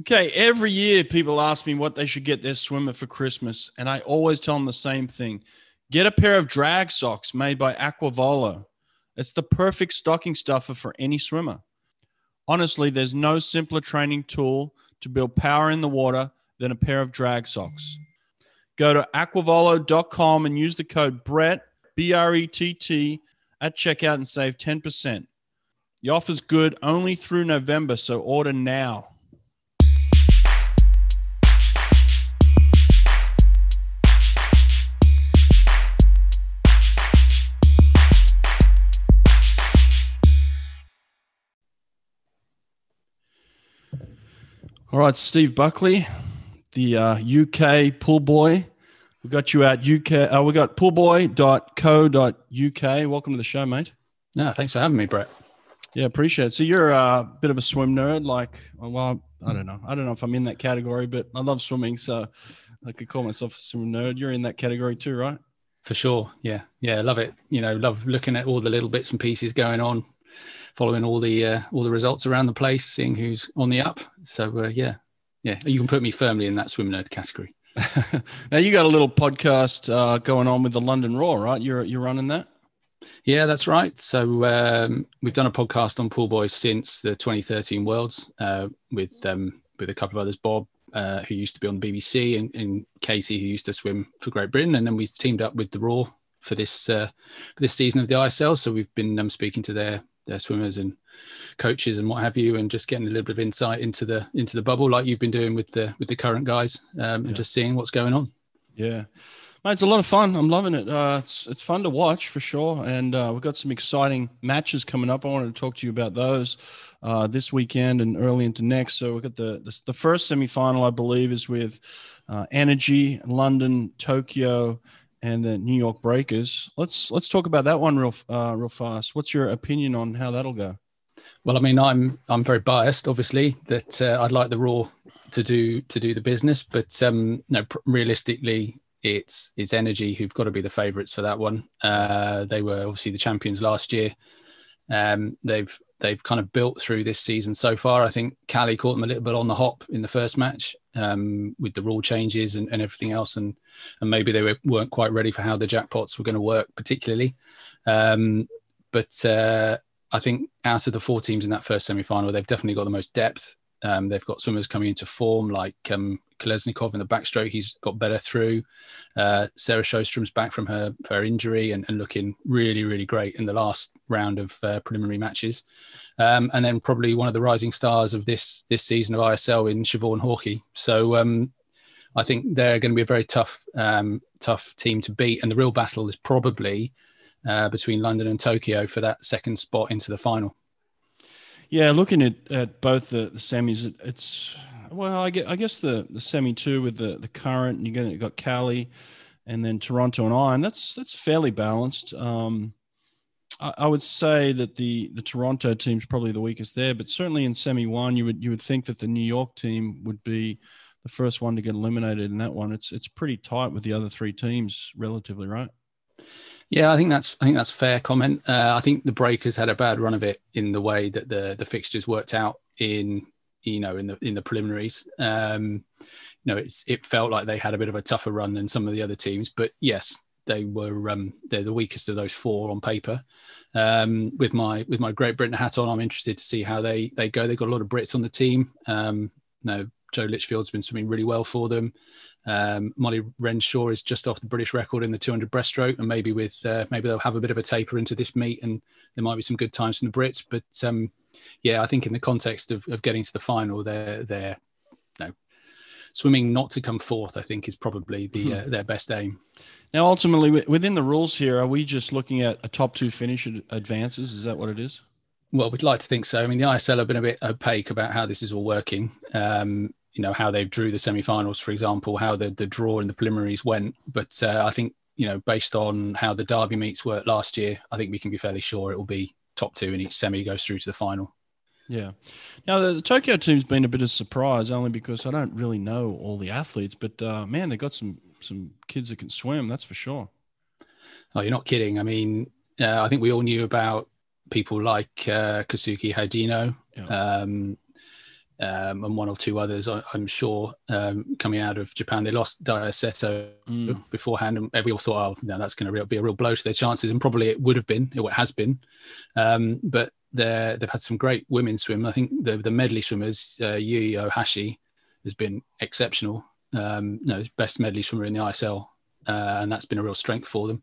Okay, every year people ask me what they should get their swimmer for Christmas, and I always tell them the same thing. Get a pair of drag socks made by Aquavolo. It's the perfect stocking stuffer for any swimmer. Honestly, there's no simpler training tool to build power in the water than a pair of drag socks. Go to aquavolo.com and use the code BRETT, B R E T T, at checkout and save 10%. The offer's good only through November, so order now. All right, Steve Buckley, the uh, UK pool boy. We got you at UK. Uh, we got poolbuoy.co.uk. Welcome to the show, mate. No, thanks for having me, Brett. Yeah, appreciate it. So you're a bit of a swim nerd, like well, I don't know. I don't know if I'm in that category, but I love swimming, so I could call myself a swim nerd. You're in that category too, right? For sure. Yeah, yeah, love it. You know, love looking at all the little bits and pieces going on following all the uh, all the results around the place, seeing who's on the up. So uh, yeah, yeah, you can put me firmly in that swim nerd category. now you got a little podcast uh, going on with the London Roar, right? You're you're running that. Yeah, that's right. So um, we've done a podcast on pool boys since the 2013 Worlds uh, with um, with a couple of others, Bob, uh, who used to be on the BBC, and, and, Casey, who used to swim for Great Britain, and then we've teamed up with the Roar for this uh, for this season of the ISL. So we've been um, speaking to their their swimmers and coaches and what have you, and just getting a little bit of insight into the into the bubble, like you've been doing with the with the current guys, um, and yeah. just seeing what's going on. Yeah. Mate, it's a lot of fun. I'm loving it. Uh, it's it's fun to watch for sure, and uh, we've got some exciting matches coming up. I wanted to talk to you about those uh, this weekend and early into next. So we've got the the, the first semifinal, I believe, is with uh, Energy, London, Tokyo, and the New York Breakers. Let's let's talk about that one real uh, real fast. What's your opinion on how that'll go? Well, I mean, I'm I'm very biased, obviously, that uh, I'd like the Roar to do to do the business, but um, no, realistically, it's it's Energy who've got to be the favourites for that one. Uh, they were obviously the champions last year. Um, they've they've kind of built through this season so far. I think Cali caught them a little bit on the hop in the first match um, with the rule changes and, and, everything else, and and maybe they were, weren't quite ready for how the jackpots were going to work, particularly. Um, but uh, I think out of the four teams in that first semi final, they've definitely got the most depth. Um, they've got swimmers coming into form like um, Kolesnikov in the backstroke. He's got better through. Uh, Sarah Sjöström's back from her, her injury and, and, looking really, really great in the last round of uh, preliminary matches. Um, and then probably one of the rising stars of this this season of ISL in Siobhan Haughey. So um, I think they're going to be a very tough um, tough team to beat. And the real battle is probably uh, between London and Tokyo for that second spot into the final. Yeah, looking at, at both the, the semis, it, it's well, I get I guess the the semi two with the the current, and you got you got Cali, and then Toronto and Iron. That's that's fairly balanced. Um, I, I, would say that the the Toronto team's probably the weakest there, but certainly in semi one, you would you would think that the New York team would be the first one to get eliminated in that one. It's it's pretty tight with the other three teams, relatively, right? Yeah, I think that's I think that's fair comment. Uh, I think the Breakers had a bad run of it in the way that the the fixtures worked out in you know in the in the preliminaries. Um, you know, it's it felt like they had a bit of a tougher run than some of the other teams, but yes, they were um, they're the weakest of those four on paper. Um, with my with my Great Britain hat on, I'm interested to see how they they go. They've got a lot of Brits on the team. Um, no, joe Litchfield's been swimming really well for them. Um, Molly Renshaw is just off the British record in the 200 breaststroke, and maybe with uh, maybe they'll have a bit of a taper into this meet, and there might be some good times from the Brits. But um, yeah, I think in the context of, of getting to the final, they're they're you know, swimming not to come fourth. I think is probably the mm-hmm. uh, their best aim. Now, ultimately, within the rules here, are we just looking at a top two finish advances? Is that what it is? Well, we'd like to think so. I mean, the ISL have been a bit opaque about how this is all working. Um, you know how they drew the semi-finals, for example, how the the draw in the preliminaries went. But uh, I think you know based on how the Derby meets worked last year, I think we can be fairly sure it will be top two in each semi goes through to the final. Yeah. Now the, the, Tokyo team's been a bit of a surprise, only because I don't really know all the athletes, but uh, man, they got some some kids that can swim. That's for sure. Oh, you're not kidding. I mean, uh, I think we all knew about people like uh, Kosuke Hagino. Yeah. Um, um, and one or two others, I, am sure, um, coming out of Japan. They lost Daiya Seto mm. beforehand, and everyone thought, oh, no, that's going to be a real blow to their chances. And probably it would have been, or it has been. Um, but they've had some great women swim. I think the, the medley swimmers, uh, Yui Ohashi, has been exceptional. Um, no, best medley swimmer in the ISL, uh, and that's been a real strength for them.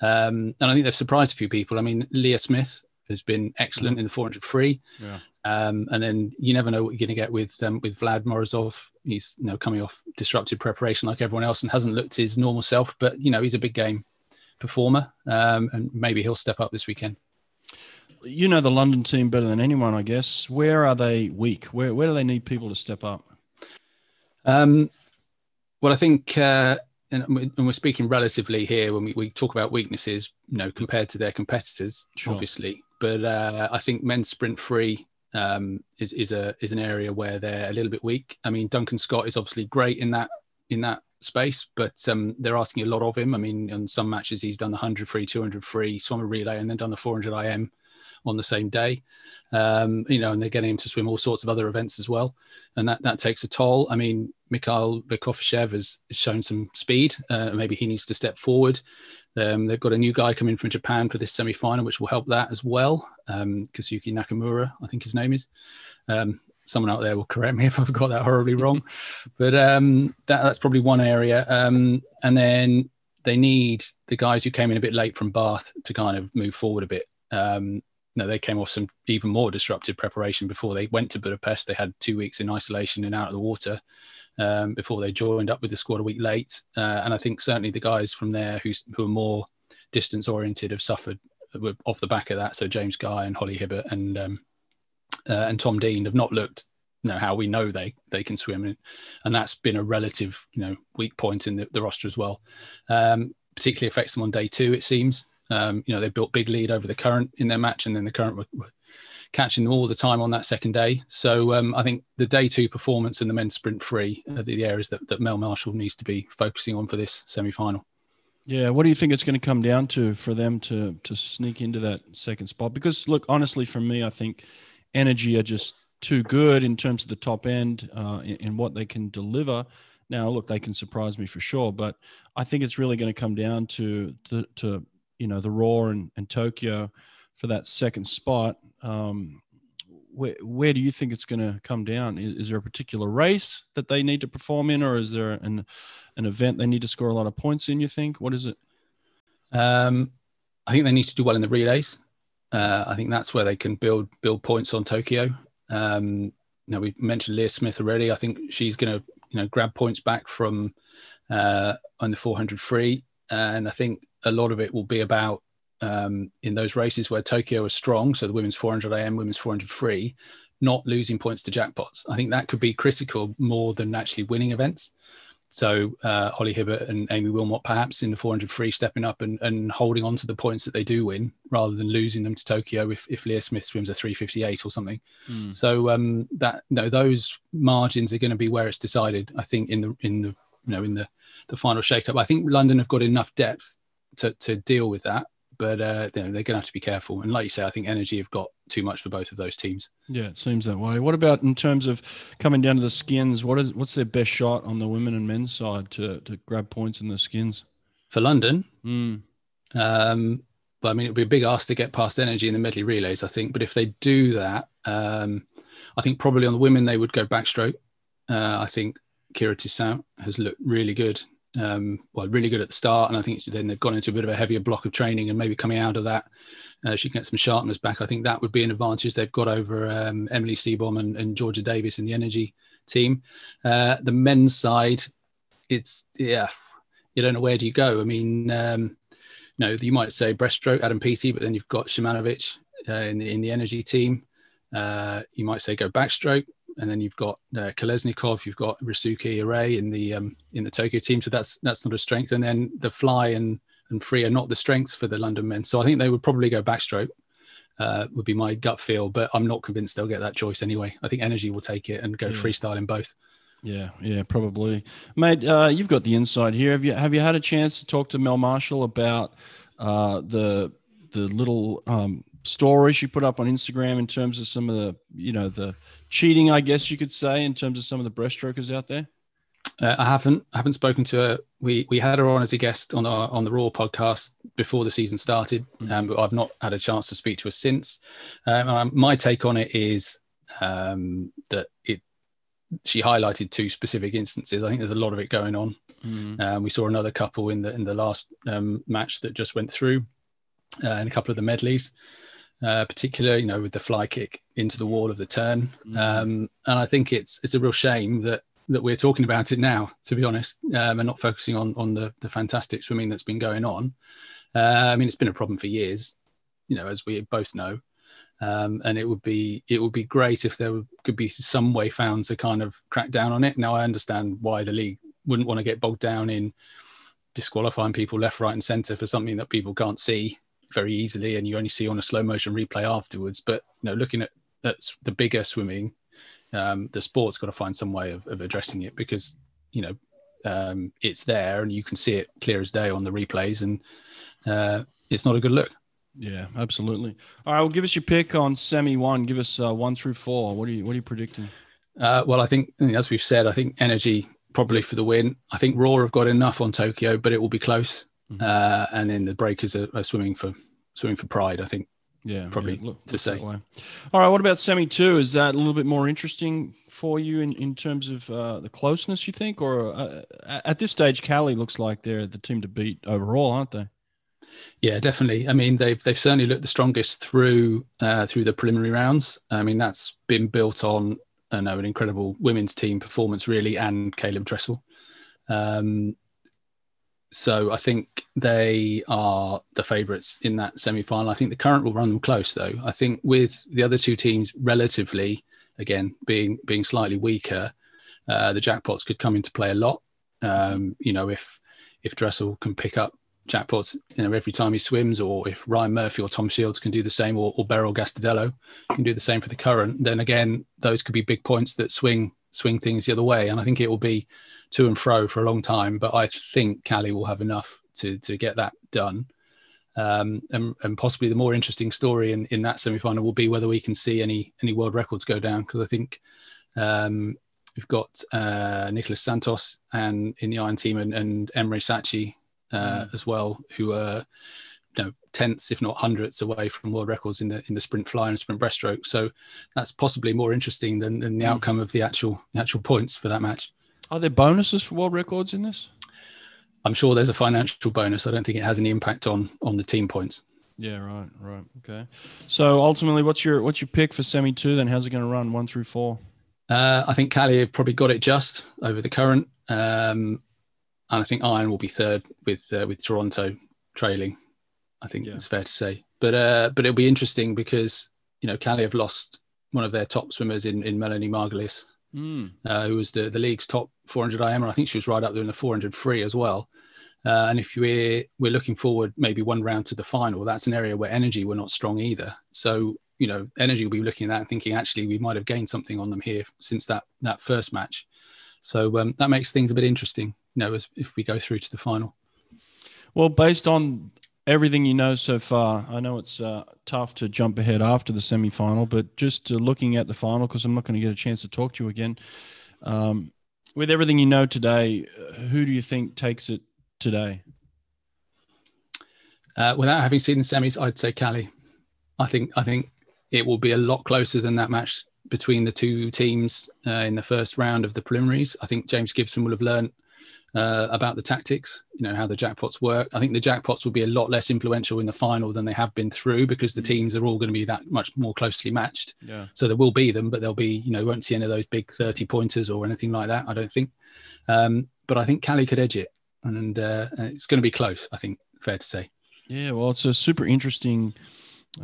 Um, and I think they've surprised a few people. I mean, Leah Smith has been excellent mm. in the 400 free. Yeah. Um, and then you never know what you're going to get with um, with Vlad Morozov. He's you know coming off disrupted preparation like everyone else and hasn't looked his normal self, but you know he's a big game performer, um, and maybe he'll step up this weekend. You know the London team better than anyone, I guess. Where are they weak? Where where do they need people to step up? Um, well, I think, uh, and we're speaking relatively here when we, we talk about weaknesses, you know, compared to their competitors, sure. obviously. But uh, I think men's sprint free um, is is a is an area where they're a little bit weak. I mean, Duncan Scott is obviously great in that in that space, but um, they're asking a lot of him. I mean, in some matches he's done the 100 free, 200 free, swum a relay, and then done the 400 IM on the same day. Um, you know, and they're getting him to swim all sorts of other events as well, and that that takes a toll. I mean, Mikhail Vekovishchev has, shown some speed. Uh, maybe he needs to step forward. Um, they've got a new guy coming from Japan for this semi-final, which will help that as well. Um, Kazuki Nakamura, I think his name is. Um, someone out there will correct me if I've got that horribly wrong, but um, that, that's probably one area. Um, and then they need the guys who came in a bit late from Bath to kind of move forward a bit. Um, no, they came off some even more disruptive preparation before they went to Budapest. They had two weeks in isolation and out of the water um, before they joined up with the squad a week late. Uh, and I think certainly the guys from there who, who are more distance oriented have suffered off the back of that. So James Guy and Holly Hibbott and um, uh, and Tom Dean have not looked you know how we know they they can swim and, and that's been a relative you know weak point in the, the roster as well um, particularly affects them on day two it seems um, you know they built big lead over the current in their match and then the current were, were catching them all the time on that second day. So um, I think the day two performance and the men's sprint free are the areas that, that Mel Marshall needs to be focusing on for this semi final. Yeah, what do you think it's going to come down to for them to to sneak into that second spot? Because look, honestly, for me, I think energy are just too good in terms of the top end uh, in what they can deliver. Now, look, they can surprise me for sure, but I think it's really going to come down to to, to you know the Roar and, and Tokyo for that second spot um, where, where do you think it's going to come down? Is, is, there a particular race that they need to perform in, or is there an an event they need to score a lot of points in? You think? What is it? Um, I think they need to do well in the relays. Uh, I think that's where they can build build points on Tokyo. Um, you we mentioned Leah Smith already. I think she's going to you know grab points back from uh, on the 400 free, and I think a lot of it will be about um, in those races where Tokyo is strong, so the women's 400 IM, women's 400 free, not losing points to jackpots. I think that could be critical more than actually winning events. So uh, Holly Hibbott and Aimee Willmott perhaps in the 400 free stepping up and, and holding on to the points that they do win rather than losing them to Tokyo if, if Leah Smith swims a 358 or something. Mm. So um, that no, those margins are going to be where it's decided. I think in the in the you know in the the final shake-up. I think London have got enough depth to to deal with that but uh, you know, they're going to have to be careful. And like you say, I think Energy have got too much for both of those teams. Yeah, it seems that way. What about in terms of coming down to the skins? What is what's their best shot on the women and men's side to to grab points in the skins for London? Mm. Um, but I mean, it'd be a big ask to get past Energy in the medley relays, I think. But if they do that, um, I think probably on the women they would go backstroke. Uh, I think Kira Toussaint has looked really good um, well, really good at the start, and I think then they've gone into a bit of a heavier block of training, and maybe coming out of that, uh, she can get some sharpness back. I think that would be an advantage they've got over um, Emily Seebohm and, and, Georgia Davies in the energy team. Uh, the men's side, it's yeah, you don't know where do you go. I mean, um, no, you might say breaststroke, Adam Peaty, but then you've got Shymanovich uh, in the in the energy team. Uh, you might say go backstroke and then you've got uh, Kolesnikov, you've got Ryosuke Irie in the um, in the Tokyo team, so that's that's not a strength. And then the fly and and free are not the strengths for the London men. So I think they would probably go backstroke. Uh, would be my gut feel, but I'm not convinced they'll get that choice anyway. I think Energy will take it and go yeah. freestyle in both. Yeah, yeah, probably, mate. Uh, you've got the inside here. Have you have you had a chance to talk to Mel Marshall about uh, the the little um, story she put up on Instagram in terms of some of the you know the cheating, I guess you could say, in terms of some of the breaststrokers out there? Uh, I haven't I haven't spoken to her. We we had her on as a guest on our on the Roar podcast before the season started, mm-hmm. um, but I've not had a chance to speak to her since. Um, my take on it is um, that it she highlighted two specific instances. I think there's a lot of it going on. Mm-hmm. Um, we saw another couple in the in the last um, match that just went through, uh, and a couple of the medleys uh, particular, you know, with the fly kick into the wall of the turn. Mm. Um, and I think it's it's a real shame that that we're talking about it now, to be honest, um, and not focusing on on the the fantastic swimming that's been going on. Uh, I mean, it's been a problem for years, you know, as we both know. Um, and it would be it would be great if there could be some way found to kind of crack down on it. Now I understand why the league wouldn't want to get bogged down in disqualifying people left, right, and centre for something that people can't see very easily and you only see on a slow motion replay afterwards. But you know, looking at that's the bigger swimming, um, the sport's got to find some way of, of addressing it because you know um, it's there and you can see it clear as day on the replays, and uh, it's not a good look. Yeah, absolutely. All right, well, give us your pick on semi one. Give us uh, one through four. What are you What are you predicting? Uh, well, I think as we've said, I think energy probably for the win. I think Roar have got enough on Tokyo, but it will be close. Mm-hmm. Uh, and then the breakers are, are, swimming for swimming for pride. I think. Yeah, probably yeah, look, to say. All right, what about semi two? Is that a little bit more interesting for you in, in terms of uh, the closeness? You think, or uh, at this stage, Cali looks like they're the team to beat overall, aren't they? Yeah, definitely. I mean, they've they've certainly looked the strongest through uh, through the preliminary rounds. I mean, that's been built on I know an incredible women's team performance, really, and Caeleb Dressel. Um, so I think they are the favourites in that semi final. I think the current will run them close, though. I think with the other two teams relatively, again, being being slightly weaker, uh, the jackpots could come into play a lot. Um, you know, if if Dressel can pick up jackpots, you know, every time he swims, or if Ryan Murphy or Tom Shields can do the same, or, or Beryl Gastaldello can do the same for the current, then again, those could be big points that swing swing things the other way. And I think it will be to and fro for a long time. But I think Cali will have enough to to get that done. Um, and, and, possibly the more interesting story in, in that semi final will be whether we can see any any world records go down because I think um, we've got uh, Nicholas Santos and in the Iron Team and, and Emre Sakçı uh, mm. as well, who are you know tenths, if not hundredths, away from world records in the in the sprint fly and sprint breaststroke. So that's possibly more interesting than, than the mm. outcome of the actual the actual points for that match. Are there bonuses for world records in this? I'm sure there's a financial bonus. I don't think it has any impact on on the team points. Yeah, right, right, okay. So ultimately, what's your what's your pick for semi two? Then how's it going to run one through four? Uh, I think Cali probably got it just over the current, um, and I think Iron will be third with uh, with Toronto trailing. I think yeah. it's fair to say, but uh, but it'll be interesting because you know Cali have lost one of their top swimmers in in Melanie Margalis mm. uh, who was the, the league's top 400 IM. and I think she was right up there in the 400 free as well. Uh, and if we're we're looking forward maybe one round to the final, that's an area where energy were not strong either. So you know, energy will be looking at that and thinking actually we might have gained something on them here since that that first match. So um, that makes things a bit interesting, you know, as if we go through to the final. Well, based on everything you know so far, I know it's uh, tough to jump ahead after the semi final, but just uh, looking at the final, because I'm not going to get a chance to talk to you again. Um, with everything you know today, uh, who do you think takes it today? Uh, without having seen the semis, I'd say Cali. I think I think it will be a lot closer than that match between the two teams uh, in the first round of the preliminaries. I think James Gibson will have learned uh, about the tactics, you know, how the jackpots work. I think the jackpots will be a lot less influential in the final than they have been through because the mm. teams are all going to be that much more closely matched. Yeah. So there will be them, but there'll be, you know, won't see any of those big 30 pointers or anything like that, I don't think. Um, but I think Cali could edge it and uh, it's going to be close, I think, fair to say. Yeah, well, it's a super interesting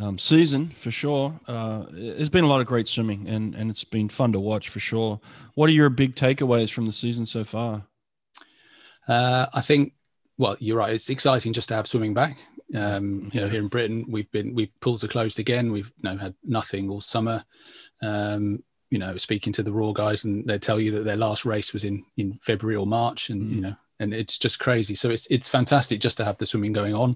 um, season for sure. Uh, there's been a lot of great swimming and, and it's been fun to watch for sure. What are your big takeaways from the season so far? Uh, I think, well, you're right. It's exciting just to have swimming back. Um, you know, here in Britain, we've been we've pools are closed again. We've you know, had nothing all summer. Um, you know, speaking to the roar guys, and they tell you that their last race was in in February or March, and mm. you know, and it's just crazy. So it's it's fantastic just to have the swimming going on.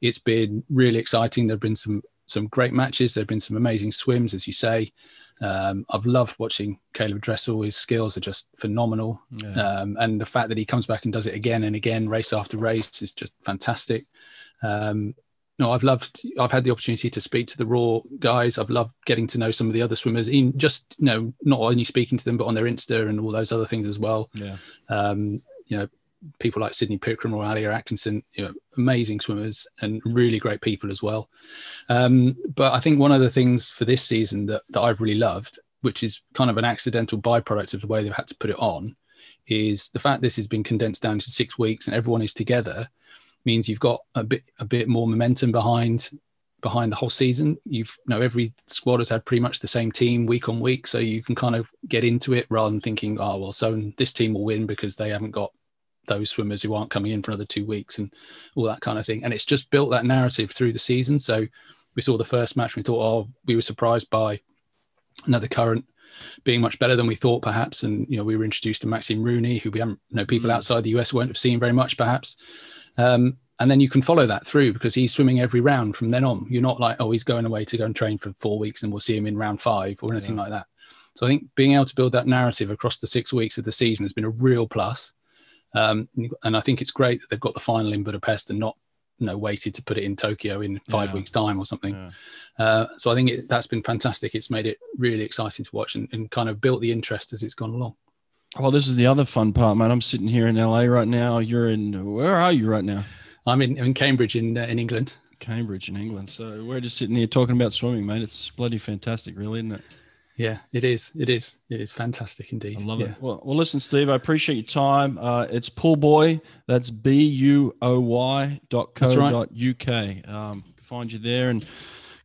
It's been really exciting. There've been some some great matches. There have been some amazing swims, as you say. Um, I've loved watching Caeleb Dressel. His skills are just phenomenal. Yeah. Um, and the fact that he comes back and does it again and again, race after race, is just fantastic. Um, no, I've loved. I've had the opportunity to speak to the roar guys. I've loved getting to know some of the other swimmers. In just you know, not only speaking to them, but on their Insta and all those other things as well. Yeah. Um, you know, people like Sydney Pickrem or Alia Atkinson, you know, amazing swimmers and really great people as well. Um, but I think one of the things for this season that, that I've really loved, which is kind of an accidental byproduct of the way they've had to put it on, is the fact this has been condensed down to six weeks and everyone is together means you've got a bit a bit more momentum behind behind the whole season. You've you know every squad has had pretty much the same team week on week, so you can kind of get into it rather than thinking, oh well, so this team will win because they haven't got those swimmers who aren't coming in for another two weeks and all that kind of thing. And it's just built that narrative through the season. So we saw the first match, we thought, oh, we were surprised by another current being much better than we thought, perhaps. And you know, we were introduced to Maxime Rooney, who we haven't, you know, people mm. outside the US won't have seen very much, perhaps. Um, and then you can follow that through because he's swimming every round from then on. You're not like, oh, he's going away to go and train for four weeks and we'll see him in round five or anything yeah. like that. So I think being able to build that narrative across the six weeks of the season has been a real plus. Um, and I think it's great that they've got the final in Budapest and not you know waited to put it in Tokyo in five yeah. weeks time or something. Yeah. Uh, so I think it, that's been fantastic. It's made it really exciting to watch and, and, kind of built the interest as it's gone along. Well, this is the other fun part, man. I'm sitting here in LA right now. You're in where are you right now? I'm in, in Cambridge in uh, in England. Cambridge in England. So we're just sitting here talking about swimming, mate. It's bloody fantastic, really, isn't it? Yeah, it is. It is. It is fantastic indeed. I love yeah. it. Well, well, listen, Steve, I appreciate your time. Uh, it's Pool Buoy. That's B U O Y dot co dot UK. Um, find you there and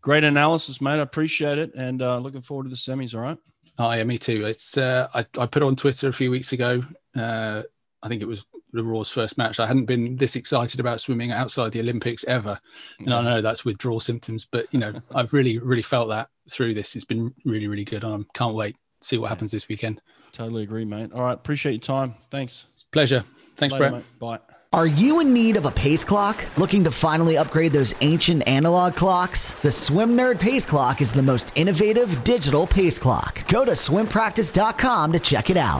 great analysis, mate. I appreciate it and uh, looking forward to the semis. All right. Oh yeah, me too. It's uh, I, I put on Twitter a few weeks ago. Uh, I think it was the Roar's first match. I hadn't been this excited about swimming outside the Olympics ever. And I mm. know that's withdrawal symptoms, but you know, I've really, really felt that through this. It's been really, really good. And I can't wait to see what happens this weekend. Totally agree, mate. All right. Appreciate your time. Thanks. It's pleasure. Thanks, Later, Brett. Mate. Bye. Are you in need of a pace clock? Looking to finally upgrade those ancient analog clocks? The Swim Nerd Pace Clock is the most innovative digital pace clock. Go to swimpractice.com to check it out.